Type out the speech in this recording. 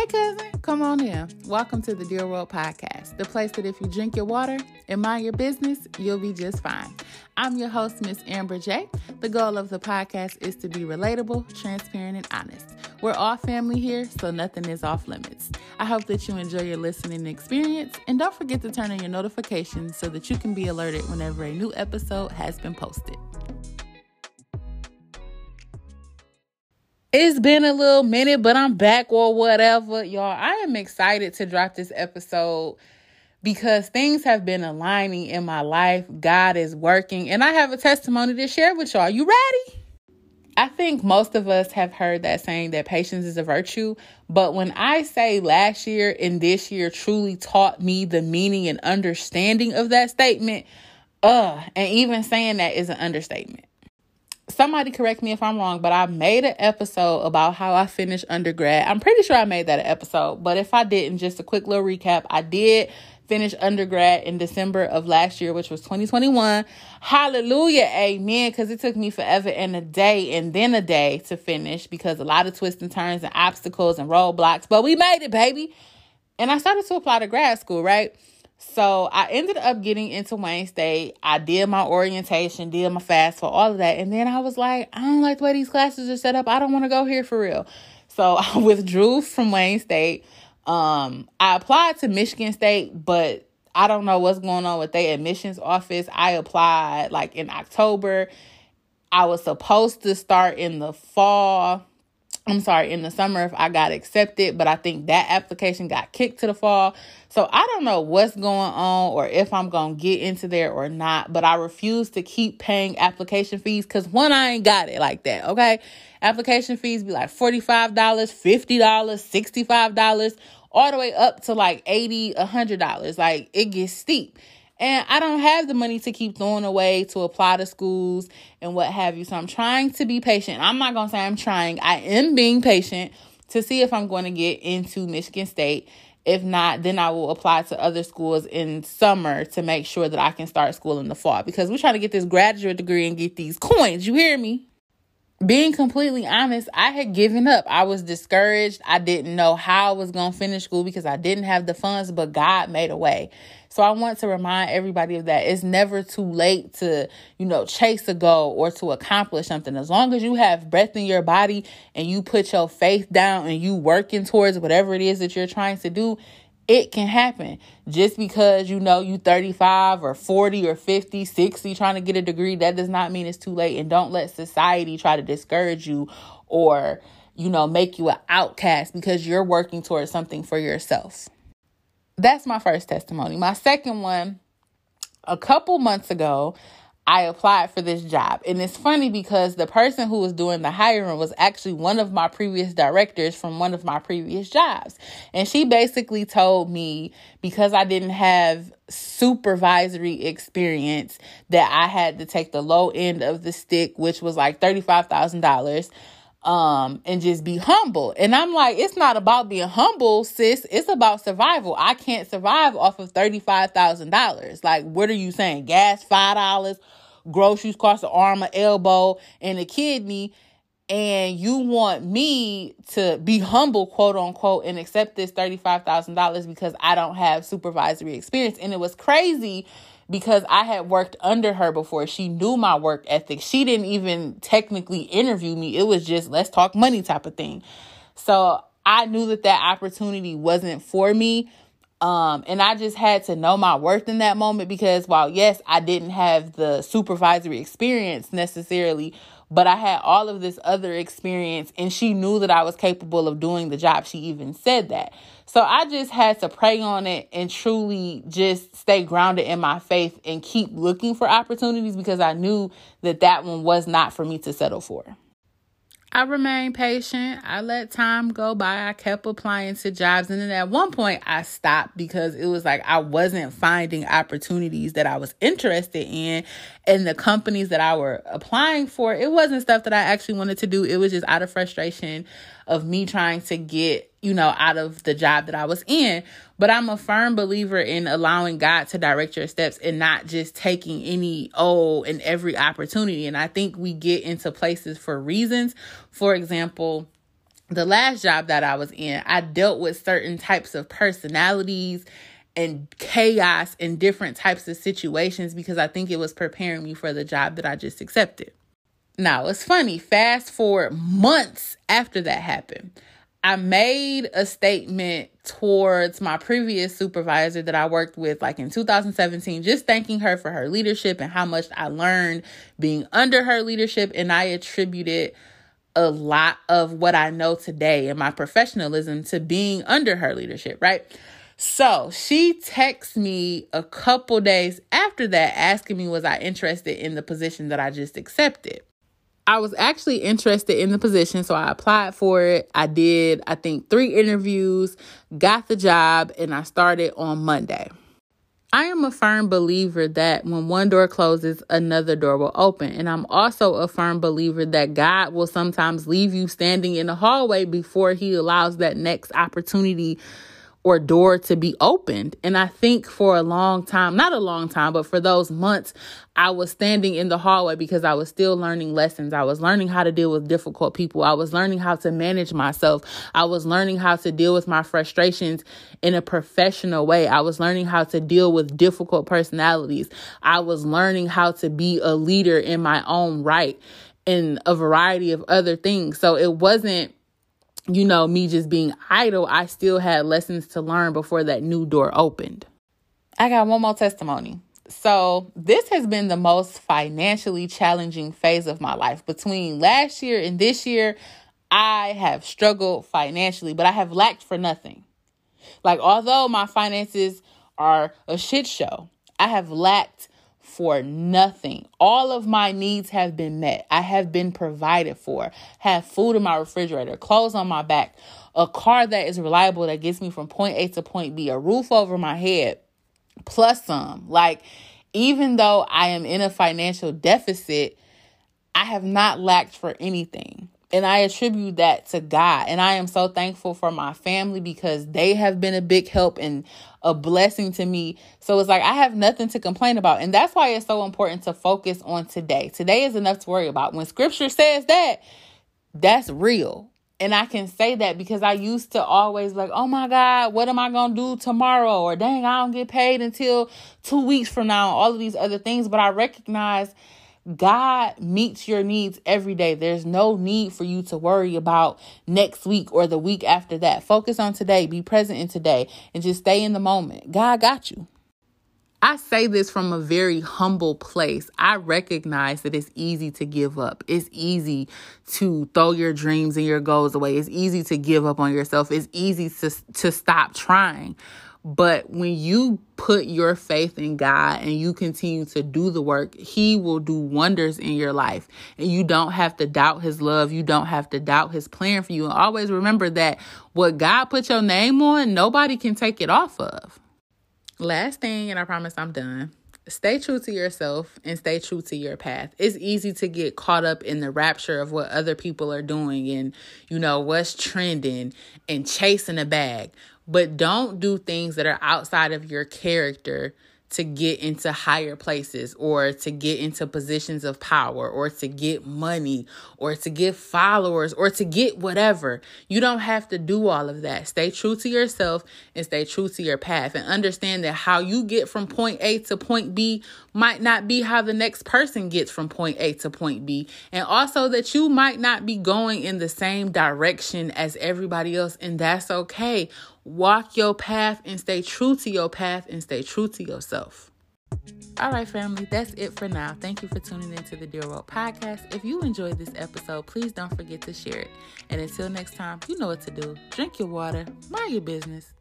Hey, cousin, come on in. Welcome to the Dear World Podcast, the place that if you drink your water and mind your business, you'll be just fine. I'm your host, Miss Amber J. The goal of the podcast is to be relatable, transparent, and honest. We're all family here, so nothing is off limits. I hope that you enjoy your listening experience, and don't forget to turn on your notifications so that you can be alerted whenever a new episode has been posted. It's been a little minute, but I'm back or whatever. Y'all, I am excited to drop this episode because things have been aligning in my life. God is working, and I have a testimony to share with y'all. You ready? I think most of us have heard that saying that patience is a virtue. But when I say last year and this year truly taught me the meaning and understanding of that statement, uh, and even saying that is an understatement somebody correct me if I'm wrong, but I made an episode about how I finished undergrad. I'm pretty sure I made that an episode, but if I didn't, just a quick little recap. I did finish undergrad in December of last year, which was 2021. Hallelujah, amen, because it took me forever and a day and then a day to finish because a lot of twists and turns and obstacles and roadblocks, but we made it, baby. And I started to apply to grad school, right? So I ended up getting into Wayne State. I did my orientation, did my FAFSA all of that. And then I was like, I don't like the way these classes are set up. I don't want to go here for real. So I withdrew from Wayne State. Um, I applied to Michigan State, but I don't know what's going on with their admissions office. I applied like in October. I was supposed to start in the fall I'm sorry, in the summer if I got accepted, but I think that application got kicked to the fall. So I don't know what's going on or if I'm going to get into there or not, but I refuse to keep paying application fees cuz one I ain't got it like that, okay? Application fees be like $45, $50, $65, all the way up to like $80, $100. Like it gets steep. And I don't have the money to keep throwing away to apply to schools and what have you. So I'm trying to be patient. I'm not going to say I'm trying. I am being patient to see if I'm going to get into Michigan State. If not, then I will apply to other schools in summer to make sure that I can start school in the fall because we're trying to get this graduate degree and get these coins. You hear me? Being completely honest, I had given up. I was discouraged. I didn't know how I was going to finish school because I didn't have the funds, but God made a way. So I want to remind everybody of that. It's never too late to, you know, chase a goal or to accomplish something. As long as you have breath in your body and you put your faith down and you working towards whatever it is that you're trying to do, it can happen. Just because you know you 35 or 40 or 50 60 trying to get a degree that does not mean it's too late. And don't let society try to discourage you or you know make you an outcast because you're working towards something for yourself. That's my first testimony. My second one a couple months ago I applied for this job. And it's funny because the person who was doing the hiring was actually one of my previous directors from one of my previous jobs. And she basically told me because I didn't have supervisory experience that I had to take the low end of the stick, which was like $35,000 um and just be humble. And I'm like, it's not about being humble, sis. It's about survival. I can't survive off of $35,000. Like, what are you saying? Gas $5, groceries cost an arm, an elbow, and a kidney, and you want me to be humble, quote unquote, and accept this $35,000 because I don't have supervisory experience. And it was crazy because I had worked under her before. She knew my work ethic. She didn't even technically interview me. It was just let's talk money type of thing. So I knew that that opportunity wasn't for me. Um, and I just had to know my worth in that moment because while yes, I didn't have the supervisory experience necessarily, but I had all of this other experience and she knew that I was capable of doing the job. She even said that. So I just had to pray on it and truly just stay grounded in my faith and keep looking for opportunities because I knew that that one was not for me to settle for. I remained patient. I let time go by. I kept applying to jobs. And then at one point, I stopped because it was like I wasn't finding opportunities that I was interested in. And the companies that I were applying for, it wasn't stuff that I actually wanted to do. It was just out of frustration of me trying to get, you know, out of the job that I was in. But I'm a firm believer in allowing God to direct your steps and not just taking any oh and every opportunity. And I think we get into places for reasons. For example, the last job that I was in, I dealt with certain types of personalities and chaos in different types of situations because I think it was preparing me for the job that I just accepted. Now, it's funny, fast forward months after that happened. I made a statement towards my previous supervisor that I worked with, like in 2017, just thanking her for her leadership and how much I learned being under her leadership. And I attributed a lot of what I know today and my professionalism to being under her leadership, right? So she texted me a couple days after that asking me, was I interested in the position that I just accepted? I was actually interested in the position, so I applied for it. I did, I think, three interviews, got the job, and I started on Monday. I am a firm believer that when one door closes, another door will open. And I'm also a firm believer that God will sometimes leave you standing in the hallway before he allows that next opportunity or door to be opened. And I think for a long time, not a long time, but for those months, I was standing in the hallway because I was still learning lessons. I was learning how to deal with difficult people. I was learning how to manage myself. I was learning how to deal with my frustrations in a professional way. I was learning how to deal with difficult personalities. I was learning how to be a leader in my own right and a variety of other things. So it wasn't you know, me just being idle, I still had lessons to learn before that new door opened. I got one more testimony. So, this has been the most financially challenging phase of my life. Between last year and this year, I have struggled financially, but I have lacked for nothing. Like, although my finances are a shit show, I have lacked for nothing. All of my needs have been met. I have been provided for. Have food in my refrigerator, clothes on my back, a car that is reliable that gets me from point A to point B, a roof over my head, plus some. Like, even though I am in a financial deficit, I have not lacked for anything. And I attribute that to God. And I am so thankful for my family because they have been a big help and a blessing to me. So it's like I have nothing to complain about. And that's why it's so important to focus on today. Today is enough to worry about. When scripture says that, that's real. And I can say that because I used to always like, oh my God, what am I going to do tomorrow? Or dang, I don't get paid until two weeks from now. All of these other things. But I recognize God meets your needs every day. There's no need for you to worry about next week or the week after that. Focus on today, be present in today, and just stay in the moment. God got you. I say this from a very humble place. I recognize that it's easy to give up. It's easy to throw your dreams and your goals away. It's easy to give up on yourself. It's easy to to stop trying. But when you put your faith in God and you continue to do the work, He will do wonders in your life. And you don't have to doubt His love. You don't have to doubt His plan for you. And always remember that what God put your name on, nobody can take it off of. Last thing, and I promise I'm done. Stay true to yourself and stay true to your path. It's easy to get caught up in the rapture of what other people are doing and, you know, what's trending and chasing a bag but don't do things that are outside of your character to get into higher places or to get into positions of power or to get money or to get followers or to get whatever. You don't have to do all of that. Stay true to yourself and stay true to your path and understand that how you get from point A to point B might not be how the next person gets from point A to point B. And also that you might not be going in the same direction as everybody else, and that's okay. Walk your path and stay true to your path and stay true to yourself. All right, family, that's it for now. Thank you for tuning into the Dear World podcast. If you enjoyed this episode, please don't forget to share it. And until next time, you know what to do. Drink your water, mind your business,